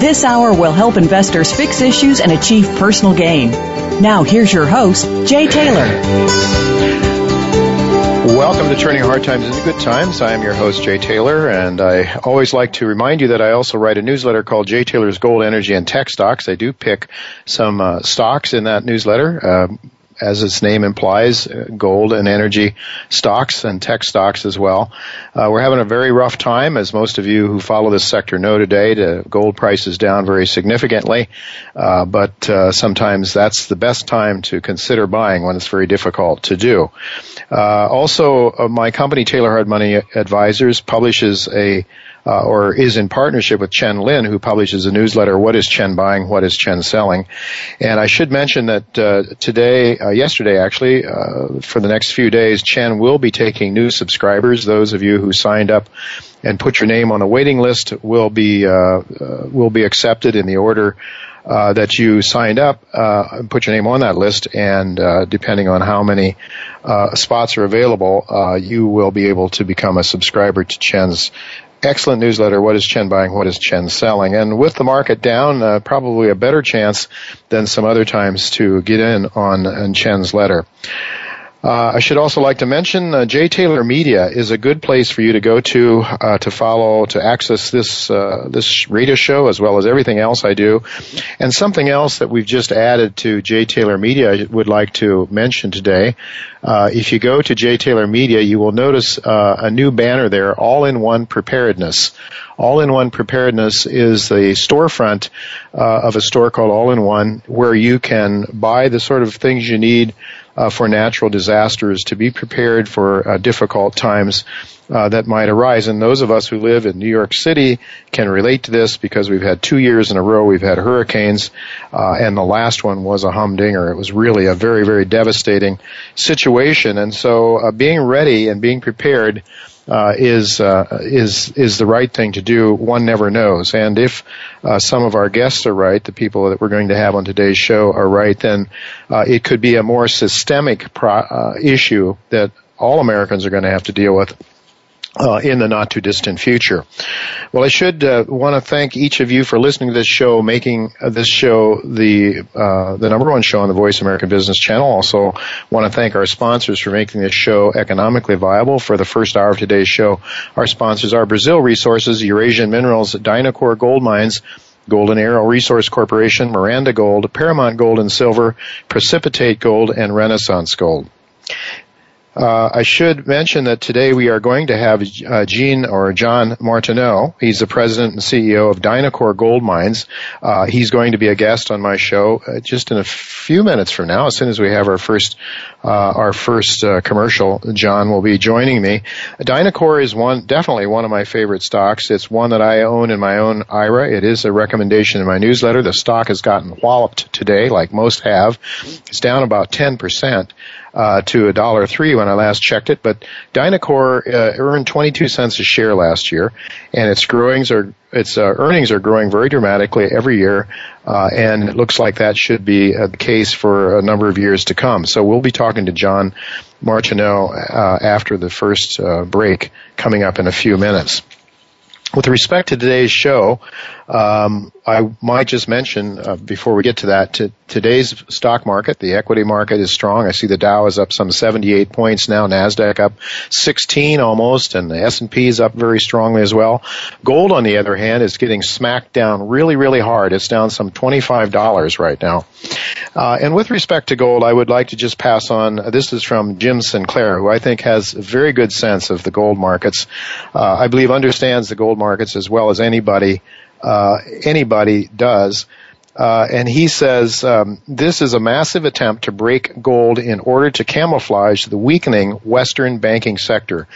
This hour will help investors fix issues and achieve personal gain. Now, here's your host, Jay Taylor. Welcome to Turning Hard Times into Good Times. I am your host, Jay Taylor, and I always like to remind you that I also write a newsletter called Jay Taylor's Gold, Energy, and Tech Stocks. I do pick some uh, stocks in that newsletter. Uh, as its name implies, uh, gold and energy stocks and tech stocks as well. Uh, we're having a very rough time, as most of you who follow this sector know today. The gold price is down very significantly, uh, but uh, sometimes that's the best time to consider buying when it's very difficult to do. Uh, also, uh, my company Taylor Hard Money Advisors publishes a uh, or is in partnership with Chen Lin, who publishes a newsletter, What is Chen Buying? What is Chen Selling? And I should mention that uh, today, uh, yesterday actually, uh, for the next few days, Chen will be taking new subscribers. Those of you who signed up and put your name on a waiting list will be uh, uh, will be accepted in the order uh, that you signed up, uh, put your name on that list, and uh, depending on how many spots are available, you will be able to become a subscriber to Chen's excellent newsletter. What is Chen buying? What is Chen selling? And with the market down, uh, probably a better chance than some other times to get in on, on Chen's letter. Uh, I should also like to mention uh, Jay Taylor Media is a good place for you to go to uh, to follow to access this uh, this radio show as well as everything else I do. And something else that we've just added to Jay Taylor Media I would like to mention today. Uh, if you go to Jay Taylor Media, you will notice uh, a new banner there, all-in-one preparedness. All-in-one preparedness is the storefront of a store called All-in-one, where you can buy the sort of things you need uh, for natural disasters, to be prepared for uh, difficult times uh, that might arise. And those of us who live in New York City can relate to this because we've had two years in a row we've had hurricanes, uh, and the last one was a humdinger. It was really a very, very devastating situation. And so uh, being ready and being prepared uh, is uh, is is the right thing to do. One never knows, and if uh, some of our guests are right, the people that we're going to have on today's show are right, then uh, it could be a more systemic pro- uh, issue that all Americans are going to have to deal with uh, in the not too distant future. Well, I should uh, want to thank each of you for listening to this show, making uh, this show the uh, the number one show on the Voice American Business Channel. Also, want to thank our sponsors for making this show economically viable. For the first hour of today's show, our sponsors are Brazil Resources, Eurasian Minerals, Dynacor Gold Mines. Golden Arrow Resource Corporation, Miranda Gold, Paramount Gold and Silver, Precipitate Gold, and Renaissance Gold. Uh, I should mention that today we are going to have uh, Jean or John Martineau. He's the president and CEO of Dynacor Gold Mines. Uh, he's going to be a guest on my show uh, just in a few minutes from now. As soon as we have our first uh, our first uh, commercial, John will be joining me. Dynacor is one definitely one of my favorite stocks. It's one that I own in my own IRA. It is a recommendation in my newsletter. The stock has gotten walloped today, like most have. It's down about ten percent uh, to a dollar three when I last checked it, but Dynacor uh, earned 22 cents a share last year, and its growings are its uh, earnings are growing very dramatically every year, uh, and it looks like that should be uh, the case for a number of years to come. So we'll be talking to John Martineau uh, after the first uh, break coming up in a few minutes. With respect to today's show, um, I might just mention uh, before we get to that, to today's stock market, the equity market is strong. I see the Dow is up some 78 points now, Nasdaq up 16 almost, and the S&P is up very strongly as well. Gold, on the other hand, is getting smacked down really, really hard. It's down some $25 right now. Uh, and with respect to gold, I would like to just pass on. This is from Jim Sinclair, who I think has a very good sense of the gold markets. Uh, I believe understands the gold markets as well as anybody uh, anybody does. Uh, and he says um, this is a massive attempt to break gold in order to camouflage the weakening Western banking sector.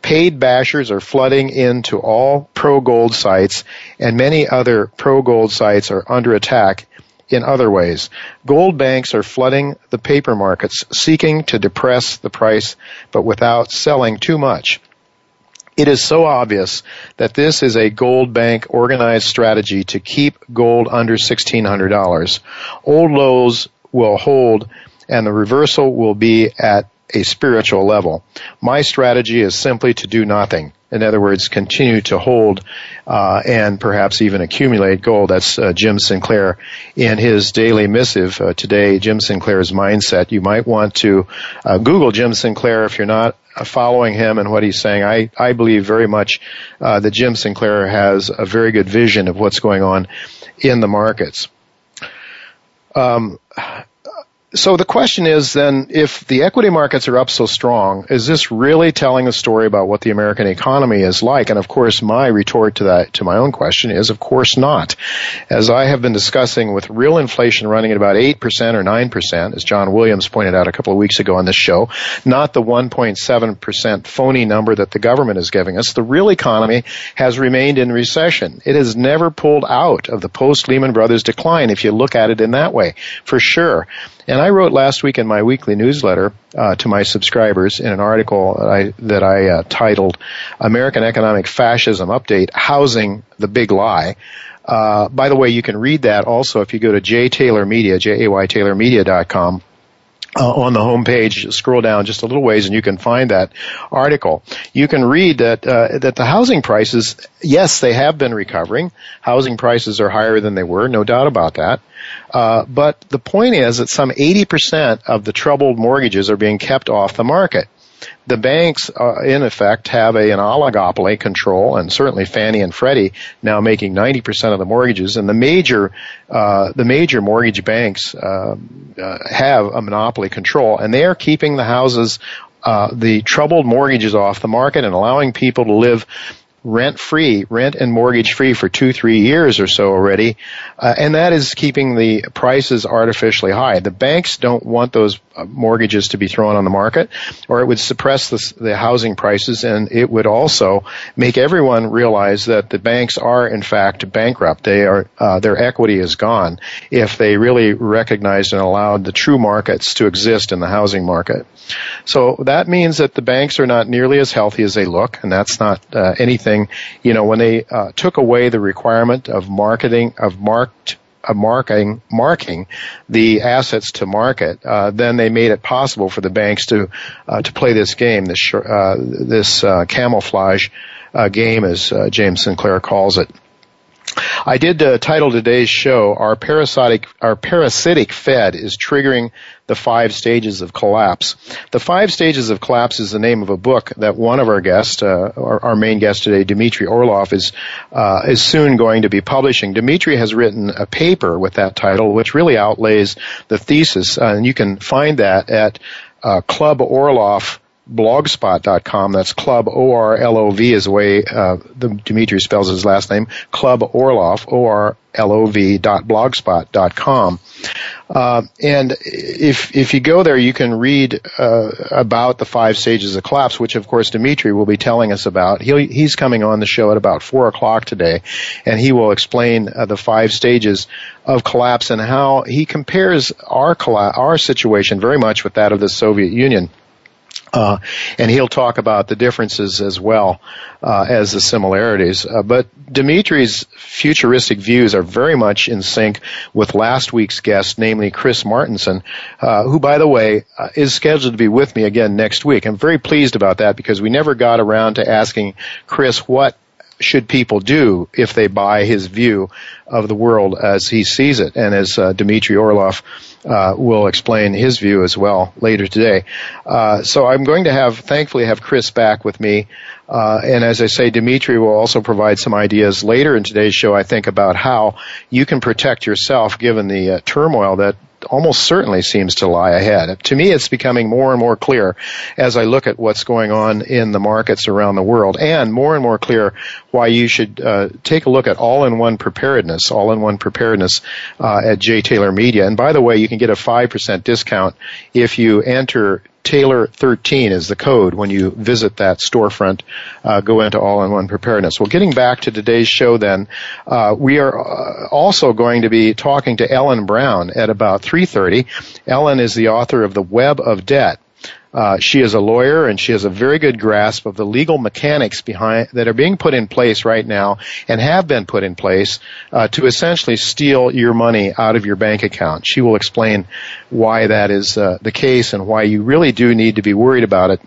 Paid bashers are flooding into all pro gold sites, and many other pro gold sites are under attack in other ways. Gold banks are flooding the paper markets, seeking to depress the price, but without selling too much. It is so obvious that this is a gold bank organized strategy to keep gold under $1,600. Old lows will hold and the reversal will be at a spiritual level. My strategy is simply to do nothing. In other words, continue to hold uh, and perhaps even accumulate gold. That's uh, Jim Sinclair in his daily missive uh, today. Jim Sinclair's MineSet. You might want to uh, Google Jim Sinclair if you're not following him and what he's saying. I I believe very much uh, that Jim Sinclair has a very good vision of what's going on in the markets. Um, so the question is then, if the equity markets are up so strong, is this really telling a story about what the American economy is like? And of course, my retort to that, to my own question is, of course not. As I have been discussing with real inflation running at about 8% or 9%, as John Williams pointed out a couple of weeks ago on this show, not the 1.7% phony number that the government is giving us, the real economy has remained in recession. It has never pulled out of the post-Lehman Brothers decline if you look at it in that way, for sure. And I wrote last week in my weekly newsletter uh, to my subscribers in an article that I, that I uh, titled "American Economic Fascism Update: Housing the Big Lie." Uh, by the way, you can read that also if you go to Jay Taylor Media, uh, on the homepage, scroll down just a little ways, and you can find that article. You can read that uh, that the housing prices, yes, they have been recovering. Housing prices are higher than they were, no doubt about that. Uh, but the point is that some 80% of the troubled mortgages are being kept off the market the banks, uh, in effect, have a, an oligopoly control, and certainly Fannie and Freddie now making 90% of the mortgages, and the major, uh, the major mortgage banks uh, uh, have a monopoly control, and they are keeping the houses, uh, the troubled mortgages off the market and allowing people to live rent free, rent and mortgage free for two, three years or so already, uh, and that is keeping the prices artificially high. The banks don't want those uh, mortgages to be thrown on the market, or it would suppress the, the housing prices, and it would also make everyone realize that the banks are in fact bankrupt. They are uh, their equity is gone if they really recognized and allowed the true markets to exist in the housing market. So that means that the banks are not nearly as healthy as they look, and that's not uh, anything. You know, when they uh, took away the requirement of marketing of marked uh, marking marking the assets to market, uh, then they made it possible for the banks to uh, to play this game, this uh, this uh, camouflage uh, game, as James Sinclair calls it. I did uh, title today's show, Our Parasitic, Our Parasitic Fed is Triggering the Five Stages of Collapse. The Five Stages of Collapse is the name of a book that one of our guests, uh, our, our, main guest today, Dmitry Orlov, is, uh, is soon going to be publishing. Dmitry has written a paper with that title, which really outlays the thesis, and you can find that at uh, Club Orlov blogspot.com. That's club O-R-L-O-V is the way uh, the Dimitri spells his last name. Club Orlov, O-R-L-O-V dot blogspot dot com. Uh, and if if you go there, you can read uh, about the five stages of collapse, which of course Dimitri will be telling us about. He he's coming on the show at about four o'clock today, and he will explain uh, the five stages of collapse and how he compares our our situation very much with that of the Soviet Union Uh, and he'll talk about the differences as well uh, as the similarities. Uh, but Dimitri's futuristic views are very much in sync with last week's guest, namely Chris Martenson, uh, who, by the way, uh, is scheduled to be with me again next week. I'm very pleased about that because we never got around to asking Chris what should people do if they buy his view of the world as he sees it, and as uh, Dmitry Orlov uh, will explain his view as well later today. Uh, so I'm going to have, thankfully, have Chris back with me. Uh, and as I say, Dimitri will also provide some ideas later in today's show, I think, about how you can protect yourself given the uh, turmoil that almost certainly seems to lie ahead. To me, it's becoming more and more clear as I look at what's going on in the markets around the world, and more and more clear why you should uh, take a look at all-in-one preparedness, all-in-one preparedness uh, at Jay Taylor Media. And by the way, you can get a five percent discount if you enter Taylor 13 is the code when you visit that storefront. Uh, go into all-in-one preparedness. Well, getting back to today's show, then uh, we are uh, also going to be talking to Ellen Brown at about 3:30. Ellen is the author of The Web of Debt. Uh, she is a lawyer and she has a very good grasp of the legal mechanics behind that are being put in place right now and have been put in place uh, to essentially steal your money out of your bank account. She will explain why that is uh, the case and why you really do need to be worried about it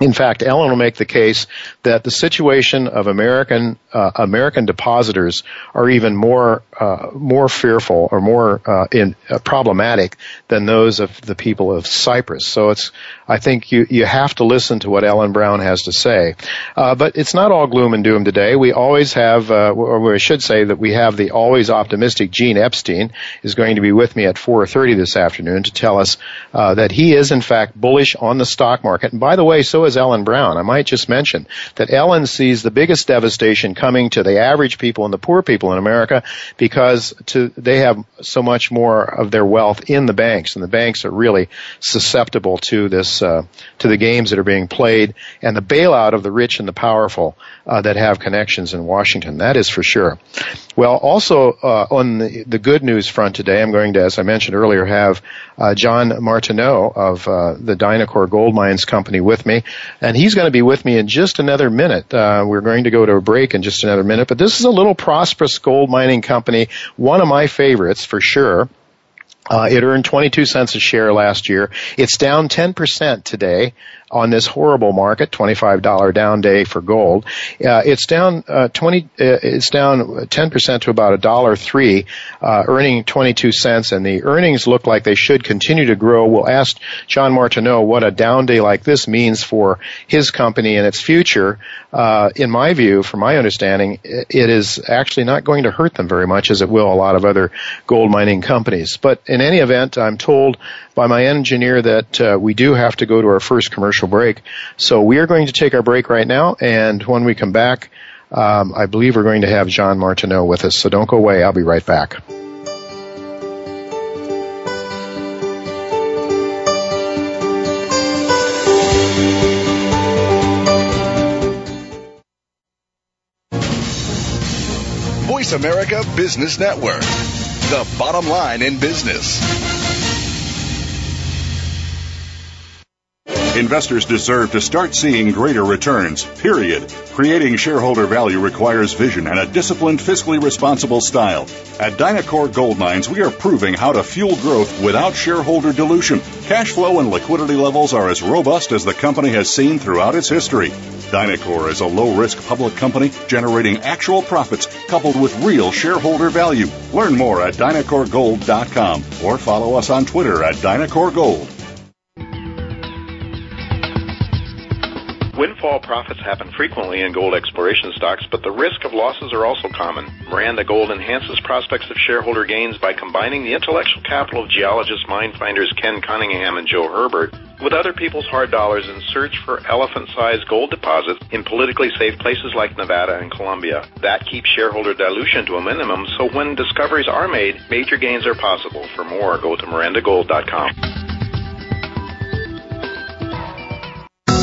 in fact, Ellen will make the case that the situation of American uh, American depositors are even more uh, more fearful or more uh, in, uh, problematic than those of the people of Cyprus. So it's I think you you have to listen to what Ellen Brown has to say. Uh, but it's not all gloom and doom today. We always have, uh, or I should say that we have the always optimistic Gene Epstein is going to be with me at 4:30 this afternoon to tell us that he is in fact bullish on the stock market. And by the way, so is Ellen Brown. I might just mention that Ellen sees the biggest devastation coming to the average people and the poor people in America because to, they have so much more of their wealth in the banks, and the banks are really susceptible to this, uh, to the games that are being played and the bailout of the rich and the powerful uh, that have connections in Washington. That is for sure. Well, also uh, on the, the, good news front today, I'm going to, as I mentioned earlier, have uh, John Martineau of uh, the Dynacor Gold Mines Company with me, and he's going to be with me in just another minute. Uh, we're going to go to a break in just another minute, but this is a little prosperous gold mining company, one of my favorites for sure. Uh, it earned 22 cents a share last year. It's down 10% today on this horrible market, $25 down day for gold. Uh, it's down uh, 20. Uh, it's down 10% to about a dollar three, uh, earning 22 cents, and the earnings look like they should continue to grow. We'll ask John Martineau what a down day like this means for his company and its future. Uh, in my view, from my understanding, it is actually not going to hurt them very much as it will a lot of other gold mining companies. But in any event, I'm told by my engineer that uh, we do have to go to our first commercial break. So we are going to take our break right now, and when we come back, um, I believe we're going to have John Martineau with us. So don't go away. I'll be right back. Voice America Business Network, the bottom line in business. Investors deserve to start seeing greater returns, period. Creating shareholder value requires vision and a disciplined, fiscally responsible style. At Dynacor Gold Mines, we are proving how to fuel growth without shareholder dilution. Cash flow and liquidity levels are as robust as the company has seen throughout its history. Dynacor is a low risk public company generating actual profits coupled with real shareholder value. Learn more at DynacorGold.com or follow us on Twitter at DynacorGold. Windfall profits happen frequently in gold exploration stocks, but the risk of losses are also common. Miranda Gold enhances prospects of shareholder gains by combining the intellectual capital of geologists, mine finders Ken Cunningham and Joe Herbert with other people's hard dollars in search for elephant-sized gold deposits in politically safe places like Nevada and Colombia. That keeps shareholder dilution to a minimum, so when discoveries are made, major gains are possible. For more, go to mirandagold.com.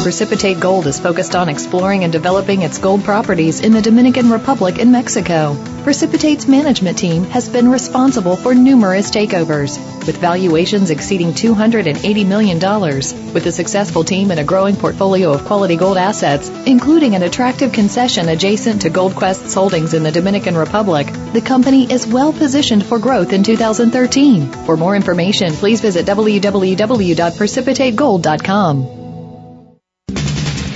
Precipitate Gold is focused on exploring and developing its gold properties in the Dominican Republic and Mexico. Precipitate's management team has been responsible for numerous takeovers, with valuations exceeding $280 million. With a successful team and a growing portfolio of quality gold assets, including an attractive concession adjacent to GoldQuest's holdings in the Dominican Republic, the company is well positioned for growth in 2013. For more information, please visit www.precipitategold.com.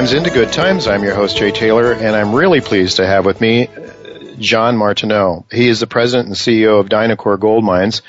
times into good times. I'm your host, Jay Taylor, and I'm really pleased to have with me John Martineau. He is the president and CEO of Dynacor Gold Mines.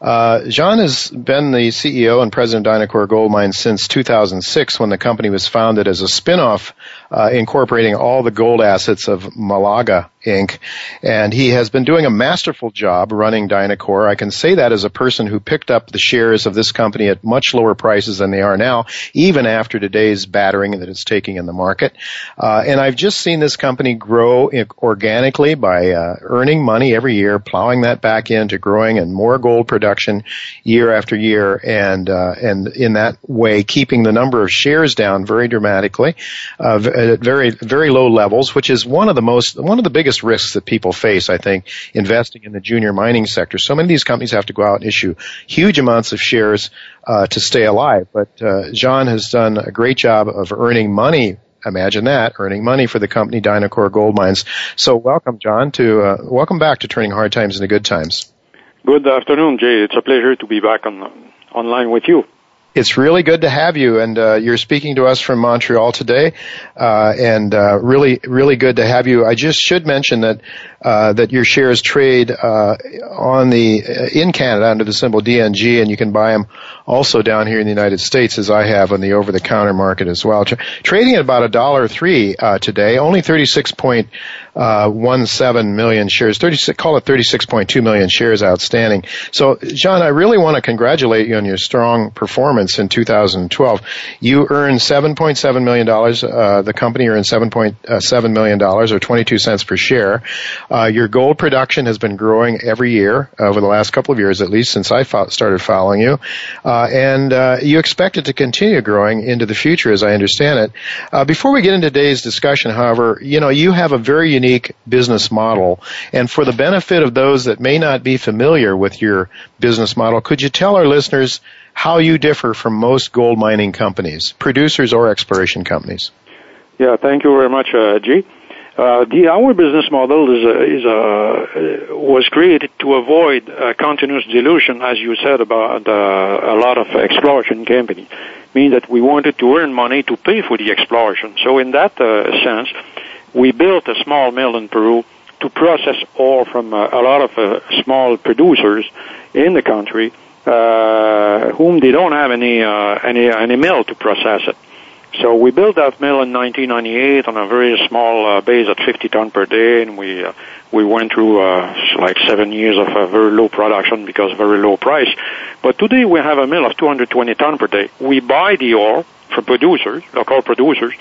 Uh, has been the CEO and president of Dynacor Gold Mines since 2006 when the company was founded as a spin-off uh, incorporating all the gold assets of Malaga Inc. And he has been doing a masterful job running Dynacor. I can say that as a person who picked up the shares of this company at much lower prices than they are now, even after today's battering that it's taking in the market. Uh, and I've just seen this company grow organically by uh, earning money every year, plowing that back into growing and more gold production year after year, and uh, and in that way keeping the number of shares down very dramatically, uh, at very very low levels, which is one of the most one of the biggest risks that people face, I think, investing in the junior mining sector. So many of these companies have to go out and issue huge amounts of shares uh, to stay alive. But uh, John has done a great job of earning money imagine that earning money for the company Dynacor Gold Mines. So welcome, John, to uh, welcome back to Turning Hard Times into Good Times. Good afternoon, Jay. It's a pleasure to be back on online with you. It's really good to have you, and uh, you're speaking to us from Montreal today, uh, and uh, really, really good to have you. I just should mention that uh, that your shares trade uh, on the uh, in Canada under the symbol DNG, and you can buy them also down here in the United States, as I have on the over-the-counter market as well. trading at about a dollar three today, only 36 point uh, one seven million shares, 36, call it 36.2 million shares outstanding. So, John, I really want to congratulate you on your strong performance in 2012. You earned 7.7 million dollars. Uh, the company earned 7.7 million dollars, or 22 cents per share. Uh, your gold production has been growing every year over the last couple of years, at least since I fo- started following you, uh, and uh, you expect it to continue growing into the future, as I understand it. Uh, before we get into today's discussion, however, you know you have a very unique business model. And for the benefit of those that may not be familiar with your business model, could you tell our listeners how you differ from most gold mining companies, producers or exploration companies? Yeah, thank you very much, uh, G. Uh, the our business model is a, is a, was created to avoid continuous dilution, as you said about uh, a lot of exploration companies. Mean that we wanted to earn money to pay for the exploration. So in that uh, sense, we built a small mill in Peru to process ore from uh, a lot of uh, small producers in the country uh, whom they don't have any uh, any any mill to process it. So we built that mill in 1998 on a very small uh, base at 50 ton per day, and we uh, we went through uh, like seven years of uh, very low production because very low price. But today we have a mill of 220 ton per day. We buy the ore from producers, local producers,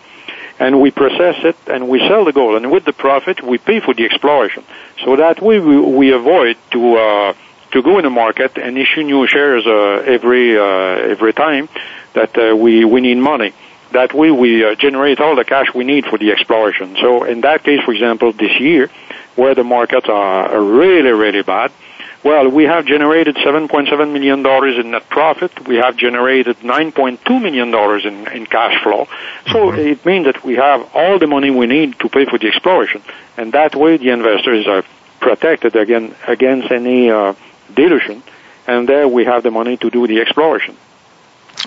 and we process it and we sell the gold. And with the profit, we pay for the exploration. So that way we, we avoid to uh, to go in the market and issue new shares uh, every uh, every time that uh, we we need money. That way we uh, generate all the cash we need for the exploration. So in that case, for example, this year, where the markets are really really bad, well, we have generated $7.7 million in net profit. We have generated $9.2 million in, in cash flow. So mm-hmm. it means that we have all the money we need to pay for the exploration. And that way the investors are protected again against any uh, dilution, and there we have the money to do the exploration.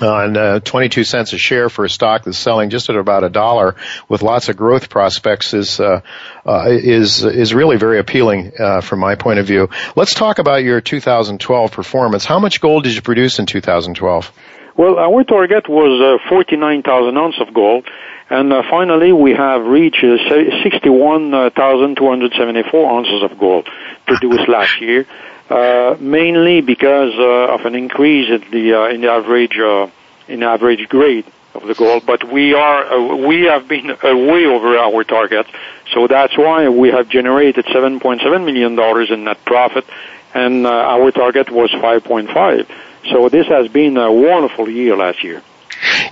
Uh, and uh, 22 cents a share for a stock that's selling just at about a dollar with lots of growth prospects is uh, uh is is really very appealing uh, from my point of view. Let's talk about your 2012 performance. How much gold did you produce in 2012? Well, our target was uh, 49,000 ounces of gold, and finally we have reached 61,274 ounces of gold produced last year. Uh, mainly because uh, of an increase in the uh, in the average uh, in average grade of the gold. But we are uh, we have been way over our target, so that's why we have generated 7.7 million dollars in net profit, and uh, our target was 5.5. So this has been a wonderful year last year.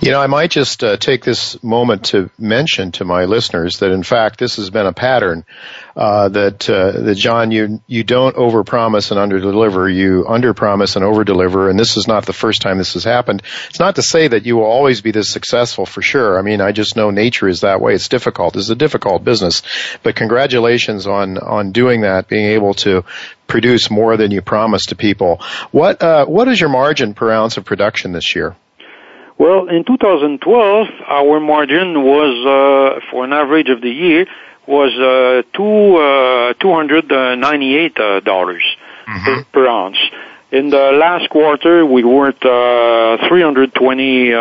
You know, I might just uh, take this moment to mention to my listeners that, in fact, this has been a pattern uh, that uh, that John, you you don't overpromise and underdeliver. You underpromise and overdeliver, and this is not the first time this has happened. It's not to say that you will always be this successful for sure. I mean, I just know nature is that way. It's difficult. It's a difficult business, but congratulations on on doing that, being able to produce more than you promised to people. What uh, what is your margin per ounce of production this year? Well, in 2012, our margin was, uh, for an average of the year, was uh, two, uh, $298 uh, mm-hmm. per, per, ounce. In the last quarter, we were at uh, 320 uh,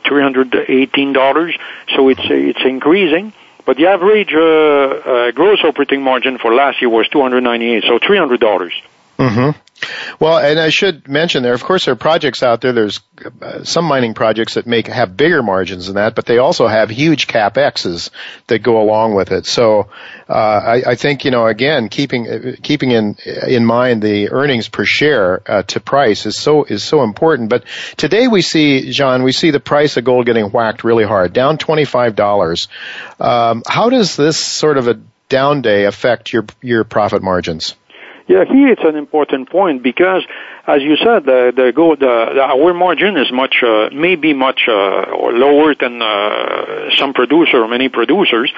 $318, so it's, it's increasing. But the average uh, uh, gross operating margin for last year was 298 so $300. Mm-hmm. Well, and I should mention there, of course, there are projects out there. There's uh, some mining projects that make have bigger margins than that, but they also have huge capexes that go along with it. So, uh, I, I, think you know, again, keeping uh, keeping in in mind the earnings per share uh, to price is so is so important. But today we see, John, we see the price of gold getting whacked really hard, down twenty five dollars. Um, how does this sort of a down day affect your your profit margins? Yeah, here it's an important point because, as you said, the the go the, the our margin is much uh, maybe much uh, or lower than uh, some producer or many producers,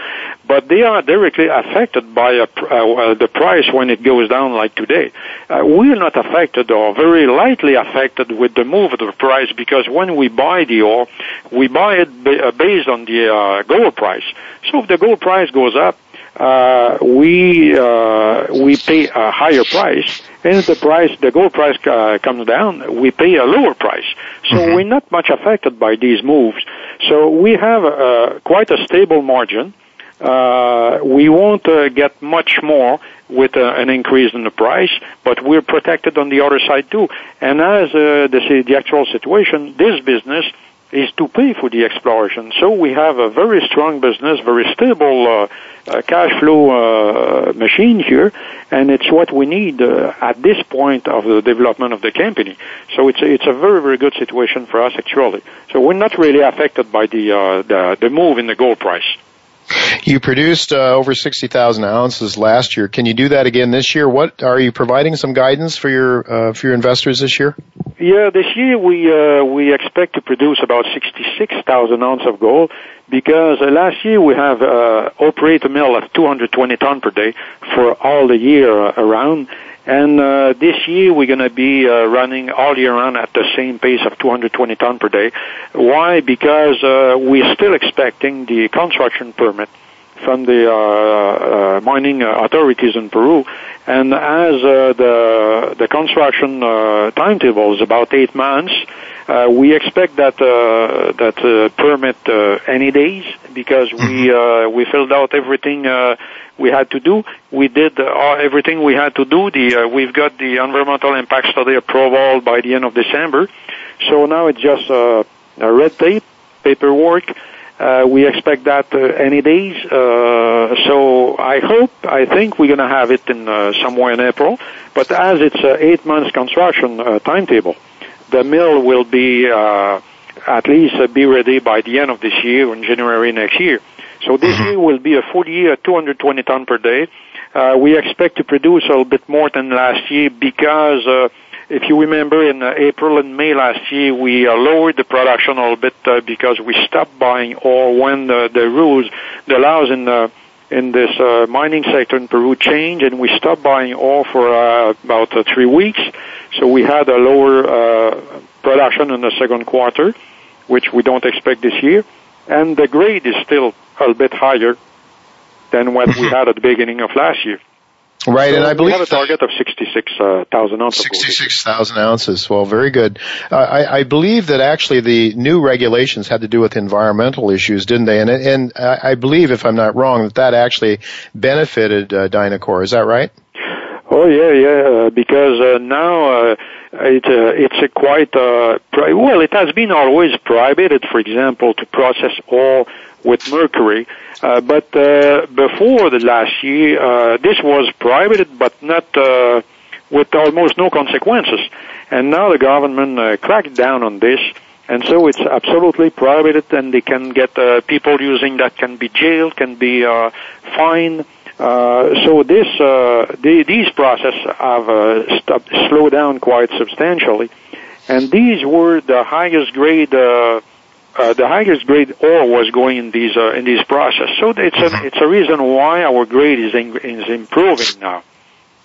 but they are directly affected by a, uh, the price when it goes down like today. Uh, we are not affected or very lightly affected with the move of the price because when we buy the ore, we buy it uh, based on the uh, gold price. So if the gold price goes up, uh, we uh, we pay a higher price, and if the price, the gold price uh, comes down, we pay a lower price. So mm-hmm. we're not much affected by these moves. So we have a, quite a stable margin. Uh, we won't uh, get much more with uh, an increase in the price, but we're protected on the other side too. And as uh, the, the actual situation, this business is to pay for the exploration. So we have a very strong business, very stable uh, uh, cash flow uh, machine here, and it's what we need uh, at this point of the development of the company. So it's a, it's a very very good situation for us actually. So we're not really affected by the uh, the, the move in the gold price. You produced uh, over 60,000 ounces last year. Can you do that again this year? What are you providing some guidance for your uh, for your investors this year? Yeah, this year we uh, we expect to produce about 66,000 ounces of gold because uh, last year we have uh, operate a mill of 220 ton per day for all the year uh, around. And uh, this year we're going to be uh, running all year round at the same pace of 220 ton per day. Why? Because uh, we're still expecting the construction permit from the uh, uh, mining authorities in Peru, and as uh, the the construction uh, timetable is about eight months, uh, we expect that uh, that uh, permit uh, any days because we mm-hmm. uh, we filled out everything uh, we had to do. We did uh, everything we had to do. The uh, we've got the environmental impact study approval by the end of December. So now it's just uh, a red tape paperwork. Uh, we expect that uh, any days. Uh, so I hope, I think we're going to have it in uh, somewhere in April. But as it's an eight months construction uh, timetable, the mill will be uh, at least uh, be ready by the end of this year in January next year. So this mm-hmm. year will be a full year, 220 ton per day. Uh, we expect to produce a little bit more than last year because uh, if you remember, in uh, April and May last year, we uh, lowered the production a little bit uh, because we stopped buying ore when the, the rules, the laws in the in this uh, mining sector in Peru changed, and we stopped buying ore for uh, about uh, three weeks. So we had a lower uh, production in the second quarter, which we don't expect this year, and the grade is still a bit higher than what we had at the beginning of last year. Right, So and I believe we have a target of 66,000 ounces. 66,000 ounces. Well, very good. Uh, I, I believe that actually the new regulations had to do with environmental issues, didn't they? And, and I I believe, if I'm not wrong, that that actually benefited uh, Dynacor. Is that right? Oh yeah, yeah. Uh, because uh, now uh, it uh, it's a quite uh, pri- well. It has been always prohibited, for example, to process ore with mercury. Uh, but uh, before the last year, uh, this was prohibited, but not uh, with almost no consequences. And now the government uh, cracked down on this, and so it's absolutely prohibited, and they can get uh, people using that can be jailed, can be uh, fined. Uh, so this uh, the, these processes have uh, stopped, slowed down quite substantially, and these were the highest grade. Uh, uh, the highest grade ore was going in these uh, in these process. So it's a it's a reason why our grade is in, is improving now.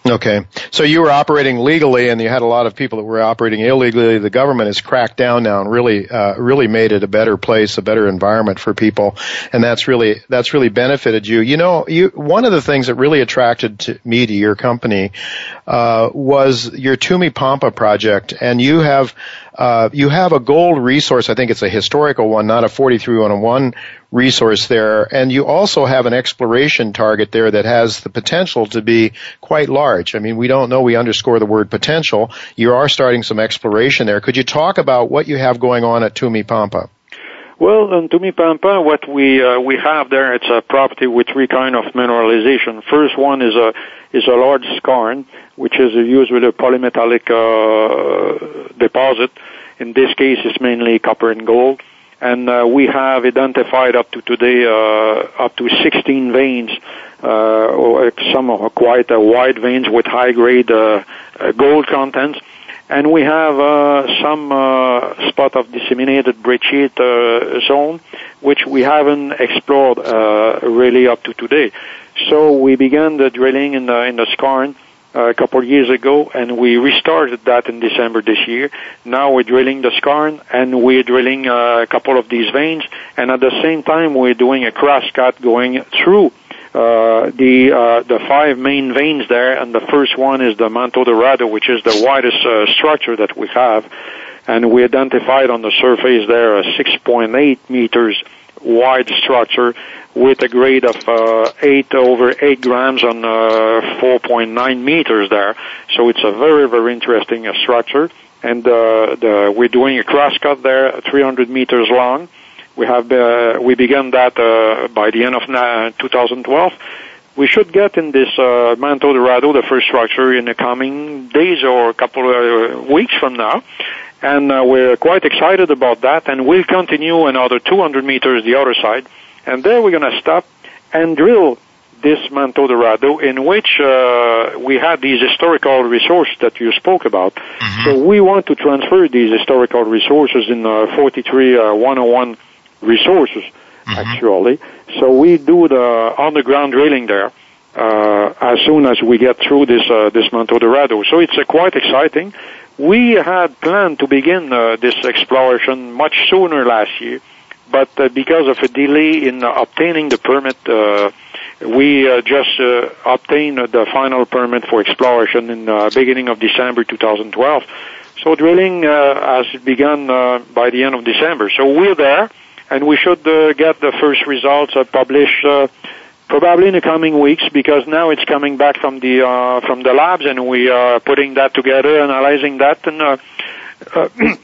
Okay. So you were operating legally and you had a lot of people that were operating illegally. The government has cracked down now and really, uh, really made it a better place, a better environment for people. And that's really, that's really benefited you. You know, you, one of the things that really attracted to me to your company, uh, was your Tumi Pampa project. And you have, uh, you have a gold resource. I think it's a historical one, not a 43101 resource there. And you also have an exploration target there that has the potential to be quite large. I mean, we don't know. We underscore the word potential. You are starting some exploration there. Could you talk about what you have going on at Tumi Pampa? Well, in Tumi Pampa, what we uh, we have there, it's a property with three kind of mineralization. First one is a is a large skarn, which is used with a polymetallic uh, deposit. In this case, it's mainly copper and gold. And uh, we have identified up to today uh, up to 16 veins, uh, some are quite wide veins with high grade uh, uh, gold contents. And we have uh, some spot of disseminated brecciate zone, which we haven't explored uh, really up to today. So we began the drilling in the in the skarn a couple of years ago, and we restarted that in December this year. Now we're drilling the skarn, and we're drilling uh, a couple of these veins, and at the same time we're doing a cross cut going through uh, the uh, the five main veins there, and the first one is the Manto Dorado, which is the widest uh, structure that we have, and we identified on the surface there a 6.8 meters wide structure with a grade of uh, 8 over 8 grams on uh, 4.9 meters there. So it's a very, very interesting uh, structure. And uh, the, we're doing a cross cut there, 300 meters long. We have uh, we began that uh, by the end of na- 2012. We should get in this uh, Manto Dorado, the first structure, in the coming days or a couple of weeks from now and uh, we're quite excited about that. And we'll continue another 200 meters the other side, and there we're going to stop and drill this Manto Dorado, in which uh, we had these historical resources that you spoke about. So we want to transfer these historical resources in uh, 43 uh, 101 resources, actually. So we do the underground drilling there. Uh, as soon as we get through this uh, this Manto Dorado, so it's uh, quite exciting. We had planned to begin uh, this exploration much sooner last year, but uh, because of a delay in obtaining the permit, uh, we uh, just uh, obtained the final permit for exploration in the uh, beginning of December 2012. So drilling uh, has begun uh, by the end of December. So we're there, and we should uh, get the first results uh, published uh, probably in the coming weeks because now it's coming back from the uh, from the labs and we are putting that together, analyzing that, and uh, uh,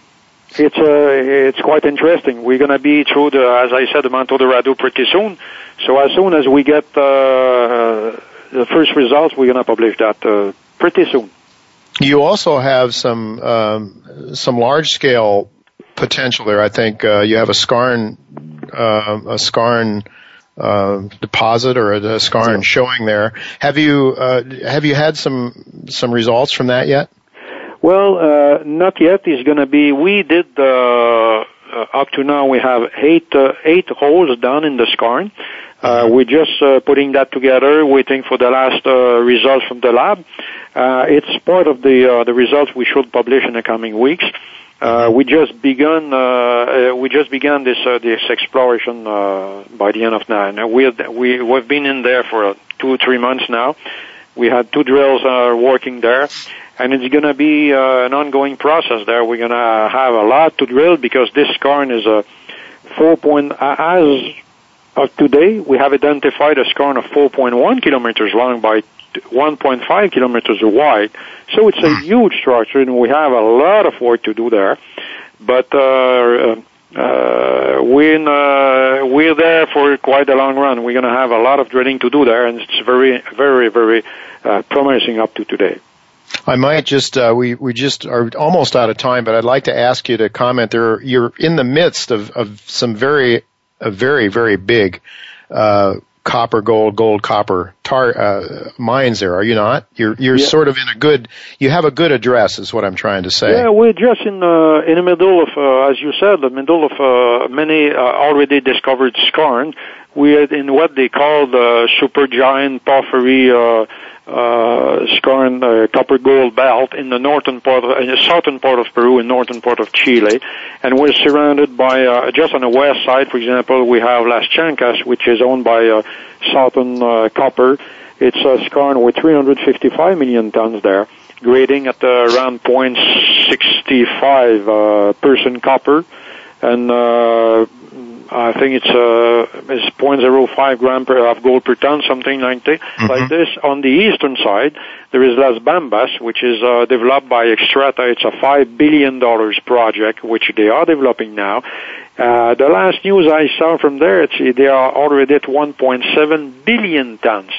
it's uh, it's quite interesting. We're to be through the, as I said, the Manto Dorado pretty soon. So as soon as we get uh, the first results, we're to publish that uh, pretty soon. You also have some um, some large scale potential there. I think uh, you have a skarn uh, a skarn uh, deposit or a, a skarn showing there. Have you uh, have you had some some results from that yet? Well, uh, not yet. It's going to be. We did uh, uh, up to now. We have eight uh, eight holes done in the skarn. Uh, we're just uh, putting that together, waiting for the last uh, results from the lab. Uh, it's part of the uh, the results we should publish in the coming weeks. Uh, we just begun uh, uh, we just began this uh, this exploration uh, by the end of now. Now we we we've been in there for two three months now. We had two drills uh, working there, and it's going to be uh, an ongoing process there. We're going to have a lot to drill because this skarn is a four point uh, as of today, we have identified a skarn of 4.1 kilometers long by 1.5 kilometers wide. So it's a huge structure, and we have a lot of work to do there. But uh, uh, we're, uh, we're there for quite a long run. We're going to have a lot of drilling to do there, and it's very, very, very uh, promising up to today. I might just uh, we we just are almost out of time, but I'd like to ask you to comment. There, you're in the midst of of some very a very very big uh, copper gold gold copper tar uh, mines there are you not you're you're Yeah. sort of in a good you have a good address is what i'm trying to say Yeah, we're just in uh, in the middle of, uh, as you said, the middle of uh, many uh, already discovered skarn. We're in what they call the supergiant porphyry uh, uh, skarn uh, copper gold belt in the northern part, of, in the southern part of Peru and northern part of Chile, and we're surrounded by uh, just on the west side, for example, we have Los Chancas, which is owned by uh, Southern uh, Copper. It's a skarn with 355 million tons there grading at uh, around 0.65 uh, percent copper, and uh, I think it's uh, it's 0.05 gram per of gold per ton, something like, that, like this. On the eastern side, there is Las Bambas, which is uh, developed by Xstrata. It's a five billion dollars project, which they are developing now. Uh, the last news I saw from there, it's, they are already at 1.7 billion tons.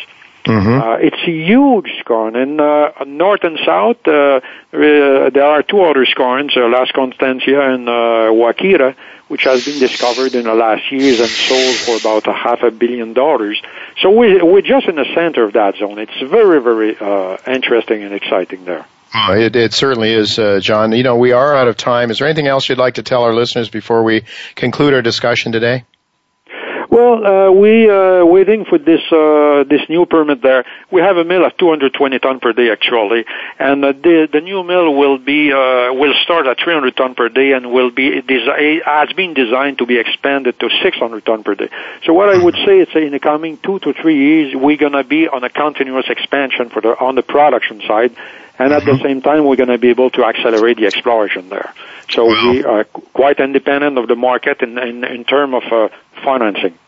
Uh, it's a huge skarn, and uh, north and south uh, uh, there are two other skarns, uh, Las Constancia and uh, Haquira, which has been discovered in the last years and sold for about a half a billion dollars. So we, we're just in the center of that zone. It's very, very uh, interesting and exciting there. Uh, it, it certainly is uh, Jean you know we are out of time is there anything else you'd like to tell our listeners before we conclude our discussion today Well, uh, we uh, waiting for this uh, this new permit there. We have a mill of 220 ton per day actually, and uh, the the new mill will be uh, will start at 300 ton per day and will be desi- has been designed to be expanded to 600 ton per day. So what I would say is in the coming two to three years we're gonna be on a continuous expansion for the on the production side. And at the same time, we're going to be able to accelerate the exploration there. So we are quite independent of the market in, in, in terms of uh, financing.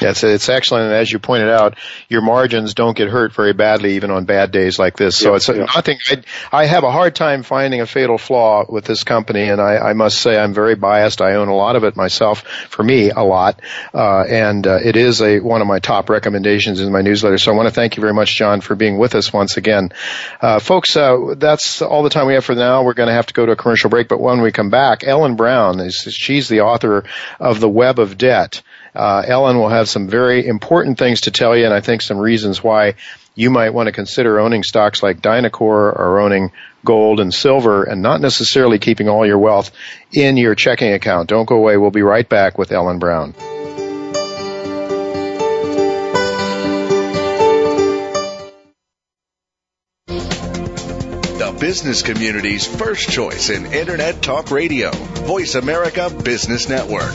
Yes, it's excellent. And as you pointed out, your margins don't get hurt very badly even on bad days like this. So Yeah, it's yeah. nothing. I, I have a hard time finding a fatal flaw with this company, and I, I must say I'm very biased. I own a lot of it myself. For me, a lot, uh, and uh, it is a one of my top recommendations in my newsletter. So I want to thank you very much, Jean, for being with us once again, uh, folks. Uh, that's all the time we have for now. We're going to have to go to a commercial break, but when we come back, Ellen Brown is she's the author of The Web of Debt. Uh, Ellen will have some very important things to tell you, and I think some reasons why you might want to consider owning stocks like Dynacor or owning gold and silver and not necessarily keeping all your wealth in your checking account. Don't go away. We'll be right back with Ellen Brown. The business community's first choice in Internet Talk Radio. Voice America Business Network.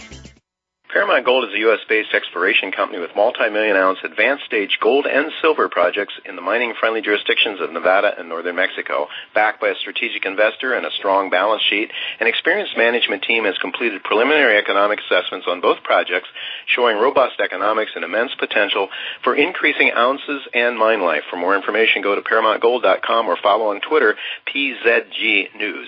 Paramount Gold is a U.S.-based exploration company with multi-million ounce advanced stage gold and silver projects in the mining-friendly jurisdictions of Nevada and northern Mexico. Backed by a strategic investor and a strong balance sheet, an experienced management team has completed preliminary economic assessments on both projects, showing robust economics and immense potential for increasing ounces and mine life. For more information, go to ParamountGold.com or follow on Twitter PZG News.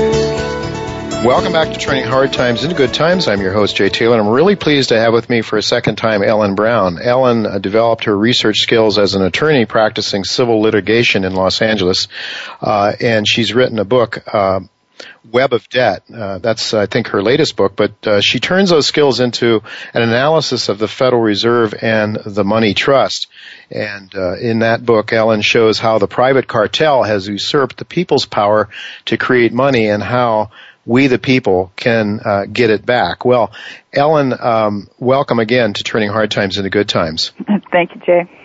Welcome back to Turning Hard Times into Good Times. I'm your host, Jay Taylor. and I'm really pleased to have with me for a second time Ellen Brown. Ellen uh, developed her research skills as an attorney practicing civil litigation in Los Angeles, uh, and she's written a book, uh, Web of Debt. Uh, that's, I think, her latest book, but uh, she turns those skills into an analysis of the Federal Reserve and the money trust. And uh, in that book, Ellen shows how the private cartel has usurped the people's power to create money and how we the people can uh, get it back. Well, Ellen, um, welcome again to Turning Hard Times into Good Times. Thank you, Jay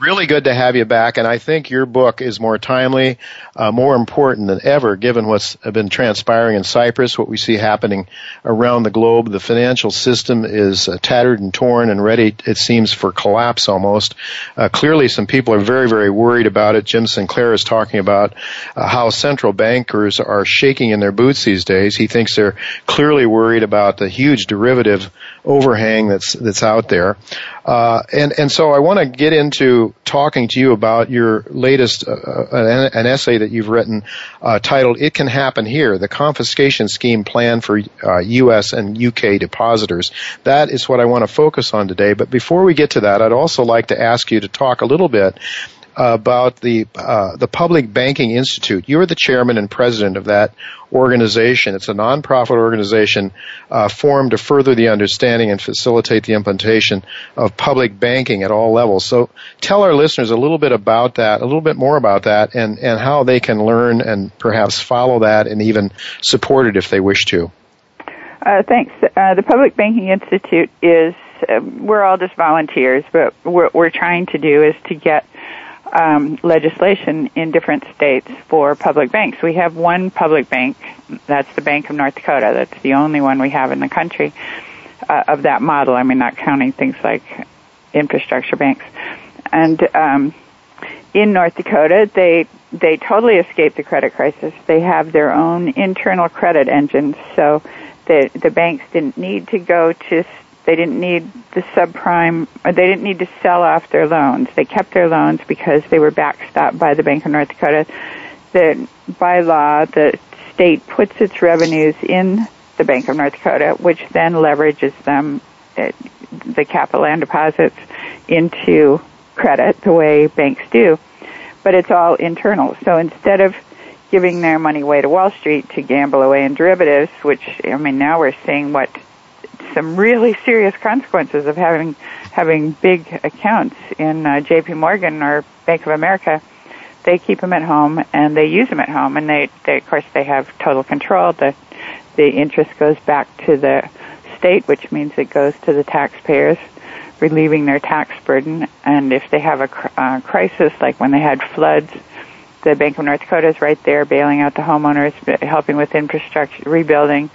really good to have you back, and I think your book is more timely, uh, more important than ever, given what's been transpiring in Cyprus, what we see happening around the globe. The financial system is uh, tattered and torn and ready, it seems, for collapse almost. Uh, clearly, some people are very, very worried about it. Jim Sinclair is talking about uh, how central bankers are shaking in their boots these days. He thinks they're clearly worried about the huge derivative overhang that's that's out there. Uh, and and so I want to get into talking to you about your latest uh, uh an, an, essay that you've written uh, titled "It Can Happen Here: The Confiscation Scheme Plan for U.S. Uh, and U.K. Depositors." That is what I want to focus on today. But before we get to that, I'd also like to ask you to talk a little bit about the uh, the Public Banking Institute. You're the chairman and president of that organization. It's a nonprofit organization uh, formed to further the understanding and facilitate the implementation of public banking at all levels. So, tell our listeners a little bit about that, a little bit more about that, and and how they can learn and perhaps follow that and even support it if they wish to. Uh, thanks. Uh, the Public Banking Institute is um, we're all just volunteers, but what we're trying to do is to get um, legislation in different states for public banks. We have one public bank, that's the Bank of North Dakota. That's the only one we have in the country uh, of that model. I mean, not counting things like infrastructure banks. And um, in North Dakota, they they totally escaped the credit crisis. They have their own internal credit engines, so the the banks didn't need to go to they didn't need the subprime, or they didn't need to sell off their loans. They kept their loans because they were backstopped by the Bank of North Dakota. That by law, the state puts its revenues in the Bank of North Dakota, which then leverages them, uh, the capital and deposits, into credit the way banks do. But it's all internal. So instead of giving their money away to Wall Street to gamble away in derivatives, which, I mean, now we're seeing what some really serious consequences of having having big accounts in uh, J.P. Morgan or Bank of America. They keep them at home and they use them at home, and they, they of course they have total control. The the interest goes back to the state, which means it goes to the taxpayers. relieving their tax burden. And if they have a cr- uh, crisis, like when they had floods, the Bank of North Dakota is right there bailing out the homeowners, helping with infrastructure rebuilding.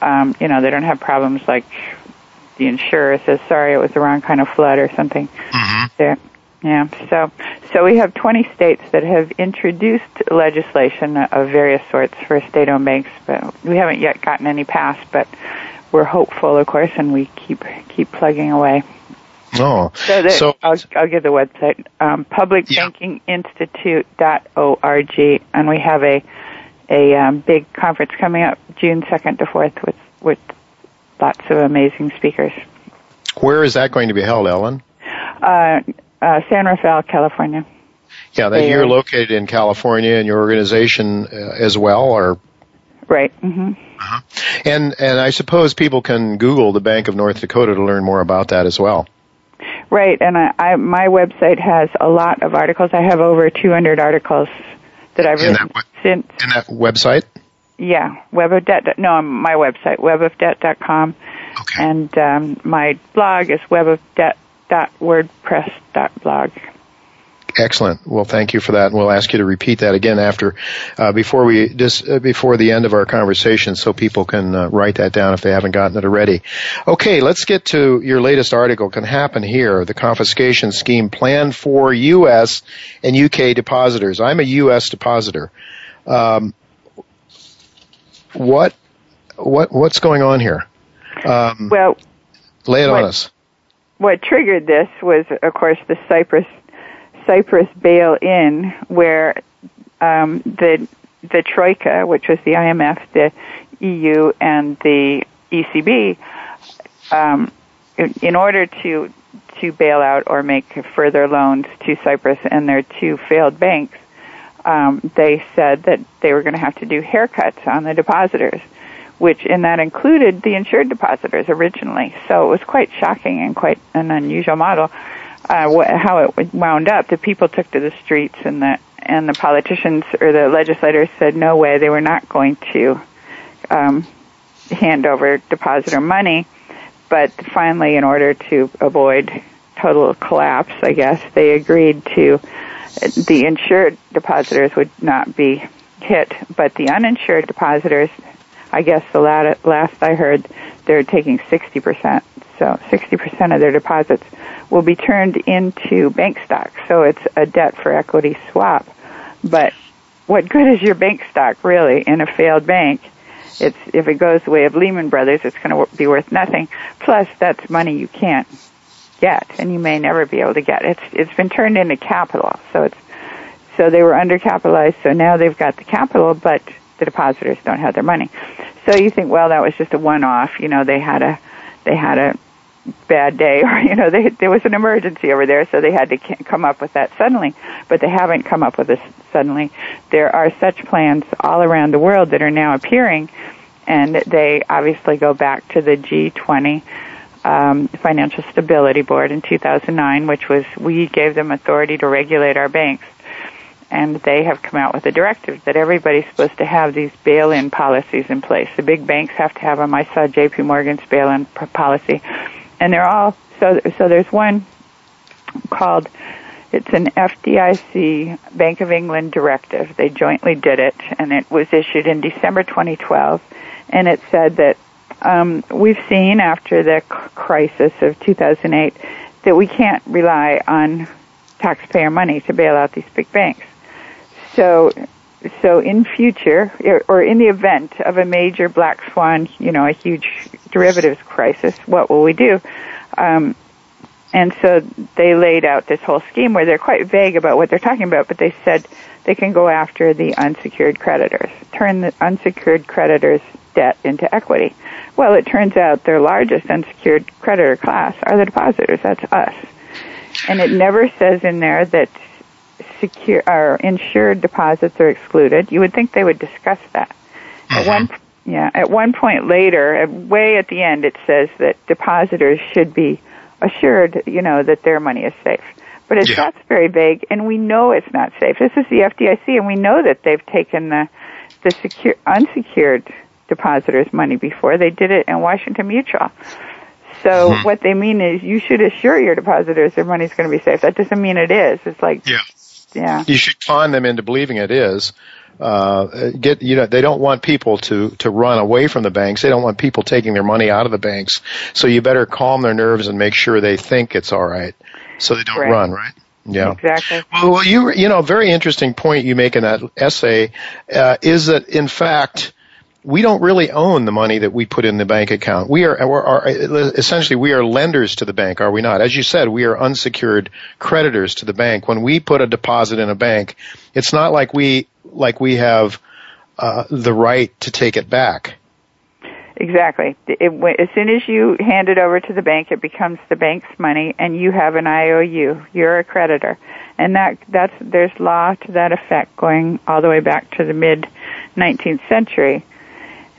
Um, you know, they don't have problems like the insurer says, sorry, it was the wrong kind of flood or something. Mm-hmm. There. Yeah. So, so we have 20 states that have introduced legislation of various sorts for state-owned banks, but we haven't yet gotten any passed. But we're hopeful, of course, and we keep keep plugging away. Oh, so, so I'll, I'll give the website um, publicbankinginstitute.org, and we have a a um, big conference coming up June 2nd to 4th with with lots of amazing speakers. Where is that going to be held, Ellen? Uh, uh, San Rafael, California. Yeah, that you're located in California and your organization uh, as well, or right. Mm-hmm. Uh-huh. And and I suppose people can Google the Bank of North Dakota to learn more about that as well. Right, and I, I my website has a lot of articles. I have over 200 articles that I've in written that, since. In that website. Yeah, Web of Debt. No, my website, webofdebt.com. Okay. And um, my blog is webofdebt.wordpress.blog. Excellent. Well, thank you for that. And we'll ask you to repeat that again after, uh, before we just uh, before the end of our conversation, so people can uh, write that down if they haven't gotten it already. Okay, let's get to your latest article. Can happen here. The confiscation scheme planned for U.S. and U.K. depositors. I'm a U.S. depositor. Um, what what what's going on here? Um, well, lay it what, on us. What triggered this was, of course, the Cyprus Cyprus bail-in, where um, the the troika, which was the IMF, the EU, and the ECB, um, in, in order to to bail out or make further loans to Cyprus and their two failed banks, um, they said that they were going to have to do haircuts on the depositors, which and that included the insured depositors originally. So it was quite shocking and quite an unusual model. Uh, wh- how it wound up, the people took to the streets, and the and the politicians or the legislators said no way, they were not going to um, hand over depositor money. But finally, in order to avoid total collapse, I guess they agreed to the insured depositors would not be hit, but the uninsured depositors, I guess the last I heard, they're taking 60%. So 60% of their deposits will be turned into bank stock. So it's a debt for equity swap. But what good is your bank stock really in a failed bank? It's, if it goes the way of Lehman Brothers, it's going to be worth nothing. Plus, that's money you can't get, and you may never be able to get. It's it's been turned into capital, so it's so they were undercapitalized. So now they've got the capital, but the depositors don't have their money. So you think, well, that was just a one-off. You know, they had a they had a bad day, or you know, they, there was an emergency over there, so they had to come up with that suddenly. But they haven't come up with this suddenly. There are such plans all around the world that are now appearing, and they obviously go back to the G20 um, Financial Stability Board in 2009, which was we gave them authority to regulate our banks. And they have come out with a directive that everybody's supposed to have these bail-in policies in place. The big banks have to have them. I saw J.P. Morgan's bail-in policy, and they're all so. So there's one called it's an FDIC Bank of England directive. They jointly did it, and it was issued in December 2012. And it said that um, we've seen after the crisis of 2008 that we can't rely on taxpayer money to bail out these big banks. So, so in future, or in the event of a major black swan, you know, a huge derivatives crisis, what will we do? Um, and so they laid out this whole scheme where they're quite vague about what they're talking about, but they said they can go after the unsecured creditors, turn the unsecured creditors' debt into equity. Well, it turns out their largest unsecured creditor class are the depositors. That's us. And it never says in there that secure or insured deposits are excluded. You would think they would discuss that. At one yeah, at one point later, way at the end, it says that depositors should be assured, you know, that their money is safe. But it's Yeah. that's very vague, and we know it's not safe. This is the FDIC, and we know that they've taken the the secure unsecured depositors' money before. They did it in Washington Mutual. So mm-hmm. what they mean is you should assure your depositors their money's going to be safe. That doesn't mean it is. It's like yeah, yeah. You should con them into believing it is. Uh, get you know they don't want people to to run away from the banks. They don't want people taking their money out of the banks. So you better calm their nerves and make sure they think it's all right, so they don't right. run. Right. Yeah. Exactly. Well, well, you you know, very interesting point you make in that essay uh, is that in fact we don't really own the money that we put in the bank account. We are, are, essentially we are lenders to the bank, are we not? As you said, we are unsecured creditors to the bank. When we put a deposit in a bank, it's not like we like we have uh, the right to take it back. Exactly. It, as soon as you hand it over to the bank, it becomes the bank's money, and you have an IOU. You're a creditor, and that that's there's law to that effect going all the way back to the mid 19th century.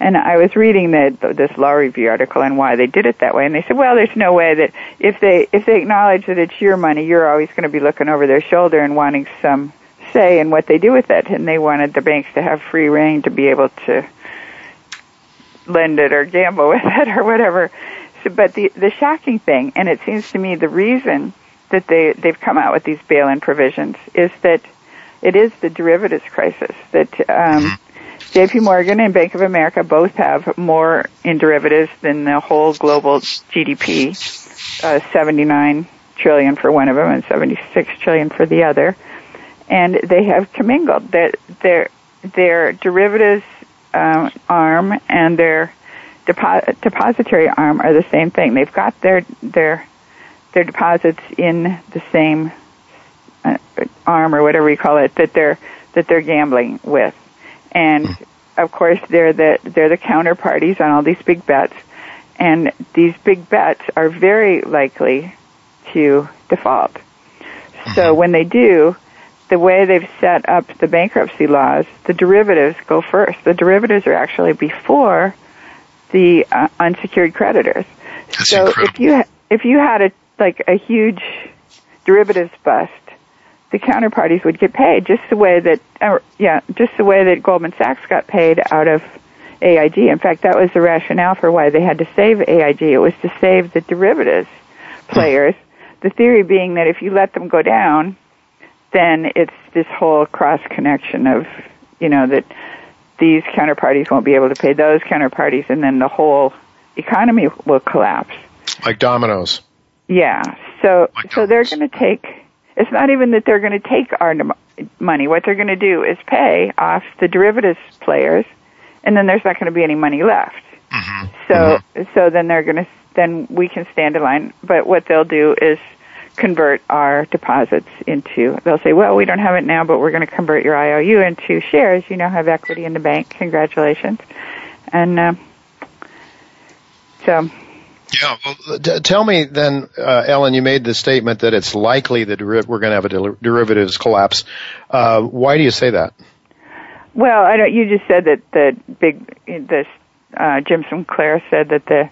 And I was reading the, this law review article on why they did it that way, and they said, well, there's no way that if they if they acknowledge that it's your money, you're always going to be looking over their shoulder and wanting some say in what they do with it. And they wanted the banks to have free reign to be able to lend it or gamble with it or whatever. So, but the the shocking thing, and it seems to me the reason that they they've come out with these bail-in provisions is that it is the derivatives crisis that. Um, mm-hmm JP Morgan and Bank of America both have more in derivatives than the whole global GDP, uh, 79 trillion for one of them and 76 trillion for the other. And they have commingled their their, their derivatives um, arm and their depo- depository arm are the same thing. They've got their their their deposits in the same uh, arm or whatever you call it that they're that they're gambling with and of course they're the they're the counterparties on all these big bets, and these big bets are very likely to default. So mm-hmm. when they do, the way they've set up the bankruptcy laws, the derivatives go first. The derivatives are actually before the uh, unsecured creditors. That's so incredible. if you if you had a like a huge derivatives bust the counterparties would get paid just the way that, uh, yeah, just the way that Goldman Sachs got paid out of AIG. In fact, that was the rationale for why they had to save AIG. It was to save the derivatives players. The theory being that if you let them go down, then it's this whole cross connection of, you know, that these counterparties won't be able to pay those counterparties, and then the whole economy will collapse. Like dominoes. Yeah. So, like so they're going to take it's not even that they're going to take our money. What they're going to do is pay off the derivatives players, and then there's not going to be any money left. Mm-hmm. So, mm-hmm. so then they're going to then we can stand in line. But what they'll do is convert our deposits into. They'll say, "Well, we don't have it now, but we're going to convert your IOU into shares. You now have equity in the bank. Congratulations!" And uh, so yeah. Well, d- tell me then, uh, Ellen, you made the statement that it's likely that we're going to have a der- derivatives collapse. Uh, why do you say that? Well, I don't, you just said that the big, this, uh, Jim Sinclair said that the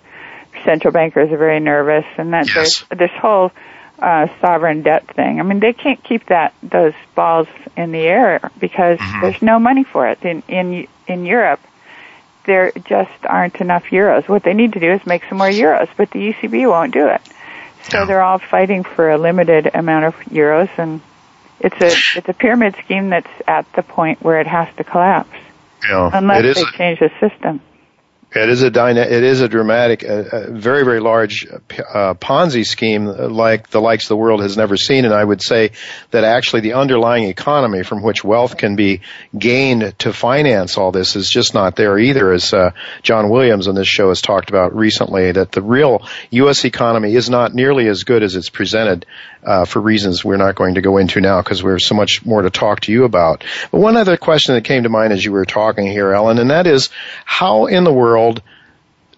central bankers are very nervous and that yes. there's this whole, uh, sovereign debt thing. I mean, they can't keep that, those balls in the air because mm-hmm. there's no money for it. In, in, in Europe, there just aren't enough euros. What they need to do is make some more euros, but the ECB won't do it. So they're all fighting for a limited amount of euros, and it's a it's a pyramid scheme that's at the point where it has to collapse, yeah, unless they change the system. It is a dyna- it is a dramatic, uh, very very large uh, Ponzi scheme like the likes the world has never seen, and I would say that actually the underlying economy from which wealth can be gained to finance all this is just not there either. As uh, John Williams on this show has talked about recently, that the real U.S. economy is not nearly as good as it's presented uh, for reasons we're not going to go into now because we have so much more to talk to you about. But one other question that came to mind as you were talking here, Ellen, and that is how in the world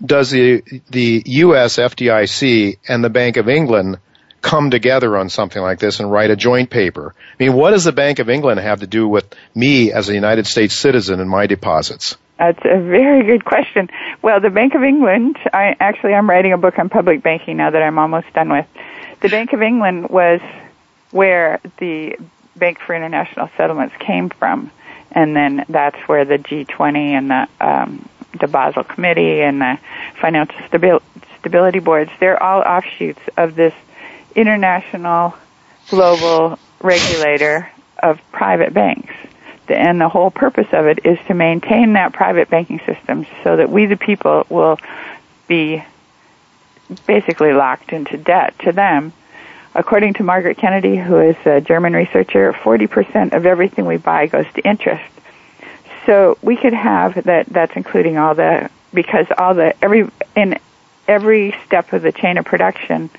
does the the U.S. FDIC and the Bank of England come together on something like this and write a joint paper? I mean, what does the Bank of England have to do with me as a United States citizen and my deposits? That's a very good question. Well, the Bank of England, I actually I'm writing a book on public banking now that I'm almost done with the Bank of England was where the Bank for International Settlements came from, and then that's where the G20 and the um, the Basel Committee and the Financial Stabil- stability boards, they're all offshoots of this international global regulator of private banks. And the whole purpose of it is to maintain that private banking system so that we the people will be basically locked into debt to them. According to Margrit Kennedy, who is a German researcher, 40% of everything we buy goes to interest. So we could have that, that's including all the, because all the, every, in every step of the chain of production,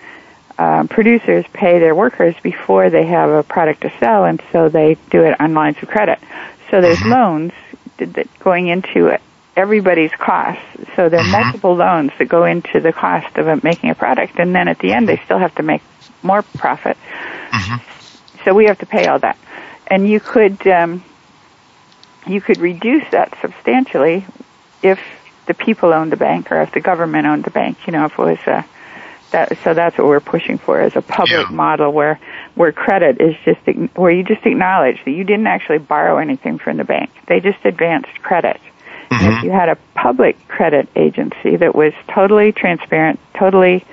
um, producers pay their workers before they have a product to sell, and so they do it on lines of credit. So there's mm-hmm. loans going into everybody's costs. So there are mm-hmm. multiple loans that go into the cost of making a product, and then at the end they still have to make more profit. Mm-hmm. So we have to pay all that, and you could um, you could reduce that substantially if the people owned the bank or if the government owned the bank. You know, if it was a that, so that's what we're pushing for is a public yeah. model where where credit is just where you just acknowledge that you didn't actually borrow anything from the bank. They just advanced credit. Mm-hmm. If you had a public credit agency that was totally transparent, totally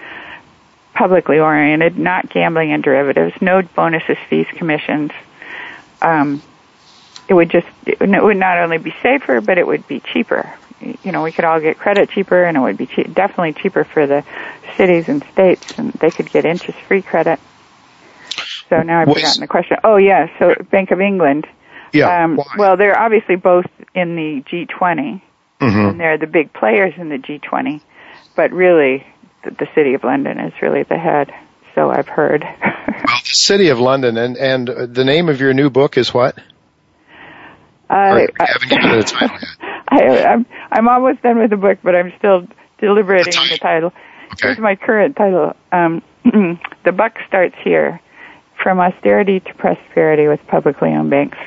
publicly oriented, not gambling and derivatives, no bonuses, fees, commissions, um, it would just it would not only be safer, but it would be cheaper. You know, we could all get credit cheaper, and it would be che- definitely cheaper for the cities and states, and they could get interest-free credit. So now I've forgotten the question. Oh yeah, so Bank of England. Yeah. Um, well, they're obviously both in the G20, mm-hmm. and they're the big players in the G20. But really, the, the City of London is really the head. So I've heard. well, the City of London, and and the name of your new book is what? I, haven't given it a title yet. I, I'm I'm almost done with the book, but I'm still deliberating on the title. Okay. Here's my current title. Um, the buck starts here, from austerity to prosperity with publicly owned banks.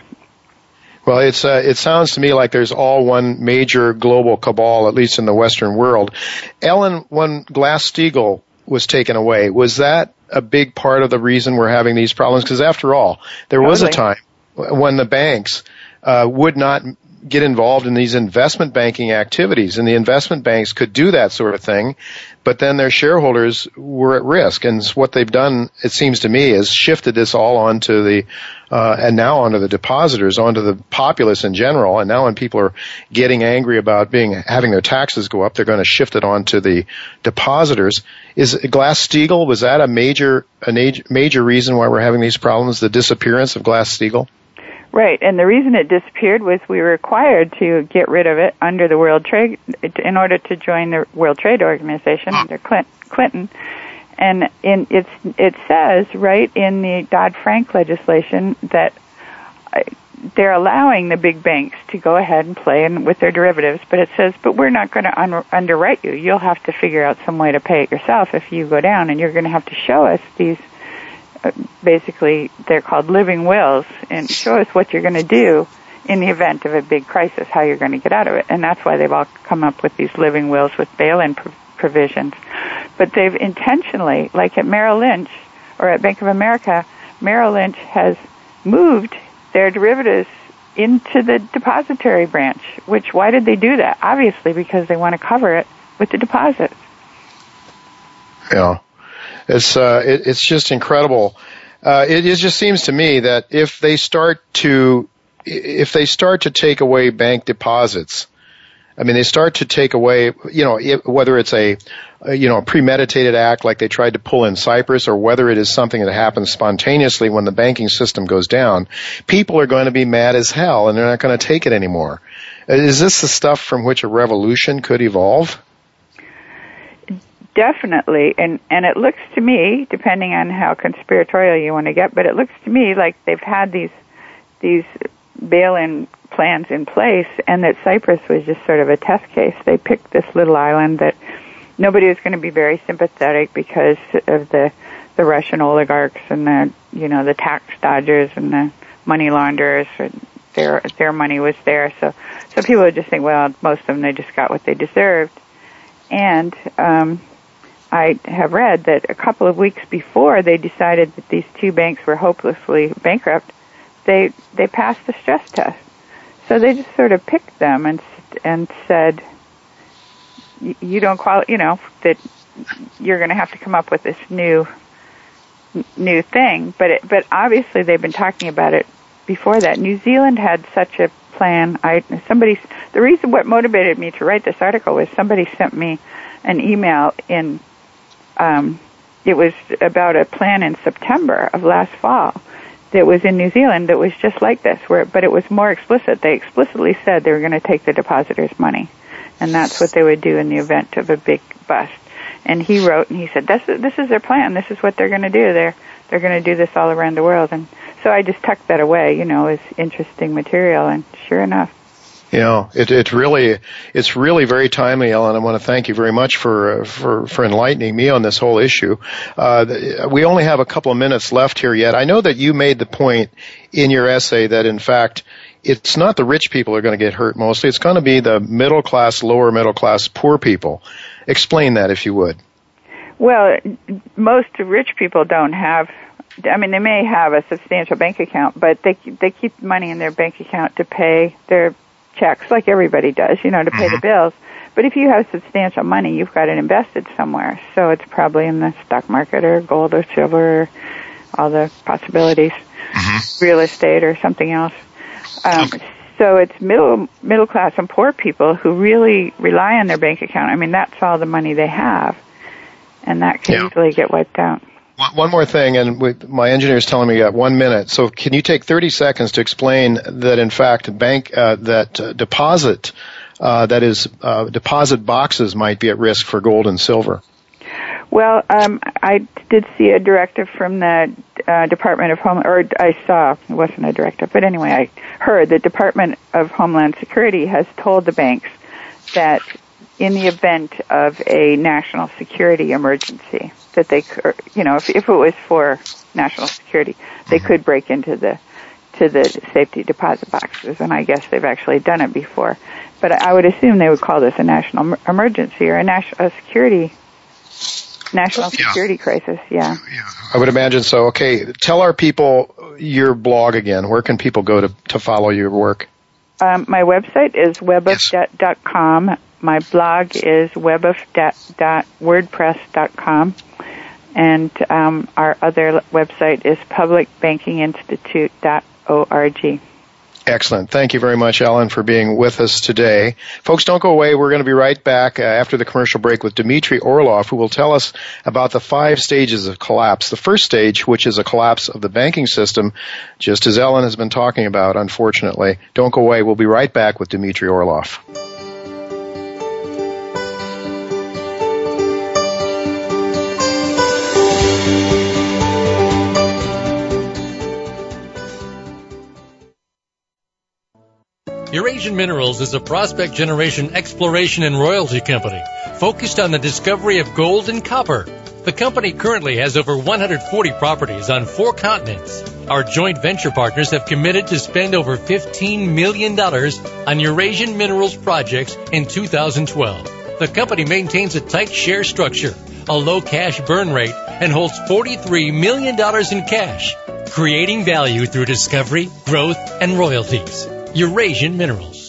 Well, it's uh, it sounds to me like there's all one major global cabal, at least in the Western world. Ellen, when Glass-Steagall was taken away, was that a big part of the reason we're having these problems? Because after all, there was a time when the banks uh, would not get involved in these investment banking activities. And the investment banks could do that sort of thing, but then their shareholders were at risk. And what they've done, it seems to me, is shifted this all onto the, uh, and now onto the depositors, onto the populace in general. And now when people are getting angry about being, having their taxes go up, they're going to shift it onto the depositors. Is Glass-Steagall, was that a major, a major reason why we're having these problems, the disappearance of Glass-Steagall? Right, and the reason it disappeared was we were required to get rid of it under the World Trade in order to join the World Trade Organization under Clinton. And in it's it says right in the Dodd Frank legislation that uh, they're allowing the big banks to go ahead and play in with their derivatives, but it says, but we're not going to un- underwrite you. You'll have to figure out some way to pay it yourself if you go down, and you're going to have to show us these basically they're called living wills and show us what you're going to do in the event of a big crisis, how you're going to get out of it. And that's why they've all come up with these living wills with bail-in provisions. But they've intentionally, like at Merrill Lynch or at Bank of America, Merrill Lynch has moved their derivatives into the depository branch. Which why did they do that? Obviously because they want to cover it with the deposits. Yeah. It's uh, it, it's just incredible. Uh, it, it just seems to me that if they start to if they start to take away bank deposits, I mean, they start to take away, you know, whether it's a, you know, a premeditated act like they tried to pull in Cyprus or whether it is something that happens spontaneously when the banking system goes down, people are going to be mad as hell and they're not going to take it anymore. Is this the stuff from which a revolution could evolve? definitely and and it looks to me depending on how conspiratorial you want to get but it looks to me like they've had these these bail-in plans in place and that Cyprus was just sort of a test case. They picked this little island that nobody was going to be very sympathetic because of the the Russian oligarchs and the you know the tax dodgers and the money launderers their their money was there. So so people would just think well most of them they just got what they deserved. And um I have read that a couple of weeks before they decided that these two banks were hopelessly bankrupt, they they passed the stress test. So they just sort of picked them and and said, you don't qualify, you know, that you're going to have to come up with this new new thing. But it, but obviously they've been talking about it before that. New Zealand had such a plan. I somebody the reason what motivated me to write this article was somebody sent me an email in um, it was about a plan in September of last fall that was in New Zealand that was just like this, where but it was more explicit. They explicitly said they were going to take the depositors' money, and that's what they would do in the event of a big bust. And he wrote and he said, "This this is their plan. This is what they're going to do. They're they're going to do this all around the world." And so I just tucked that away, you know, as interesting material. And sure enough, know, it, it really, it's really very timely, Ellen. I want to thank you very much for, for, for enlightening me on this whole issue. Uh, we only have a couple of minutes left here yet. I know that you made the point in your essay that in fact, it's not the rich people are going to get hurt mostly. It's going to be the middle class, lower middle class, poor people. Explain that if you would. Well, most rich people don't have I mean, they may have a substantial bank account, but they they keep money in their bank account to pay their checks like everybody does, you know, to pay mm-hmm. the bills. But if you have substantial money, you've got it invested somewhere. So it's probably in the stock market or gold or silver or all the possibilities, mm-hmm. real estate or something else. Um, okay. So it's middle middle class and poor people who really rely on their bank account. I mean, that's all the money they have, and that can yeah. easily get wiped out. One more thing, and my engineer is telling me you got one minute. So, can you take 30 seconds to explain that, in fact, bank uh, that uh, deposit, uh, that is, uh, deposit boxes might be at risk for gold and silver? Well, um, I did see a directive from the uh, Department of Home, or I saw it wasn't a directive, but anyway, I heard the Department of Homeland Security has told the banks that in the event of a national security emergency, that they, you know, if, if it was for national security, they mm-hmm. could break into the to the safety deposit boxes, and I guess they've actually done it before. But I would assume they would call this a national emergency or a national security national security yeah. crisis. Yeah. yeah, I would imagine so. Okay, tell our people your blog again. Where can people go to to follow your work? Um, my website is webofdebt.com. Yes. My blog is webofdebt.wordpress.com. And um, our other website is publicbankinginstitute.org. Excellent. Thank you very much, Ellen, for being with us today. Folks, don't go away. We're going to be right back uh, after the commercial break with Dmitry Orlov, who will tell us about the five stages of collapse. The first stage, which is a collapse of the banking system, just as Ellen has been talking about, unfortunately. Don't go away. We'll be right back with Dmitry Orlov. Eurasian Minerals is a prospect generation exploration and royalty company focused on the discovery of gold and copper. The company currently has over 140 properties on four continents. Our joint venture partners have committed to spend over $15 million on Eurasian Minerals projects in 2012. The company maintains a tight share structure, a low cash burn rate, and holds $43 million in cash, creating value through discovery, growth, and royalties. Eurasian Minerals.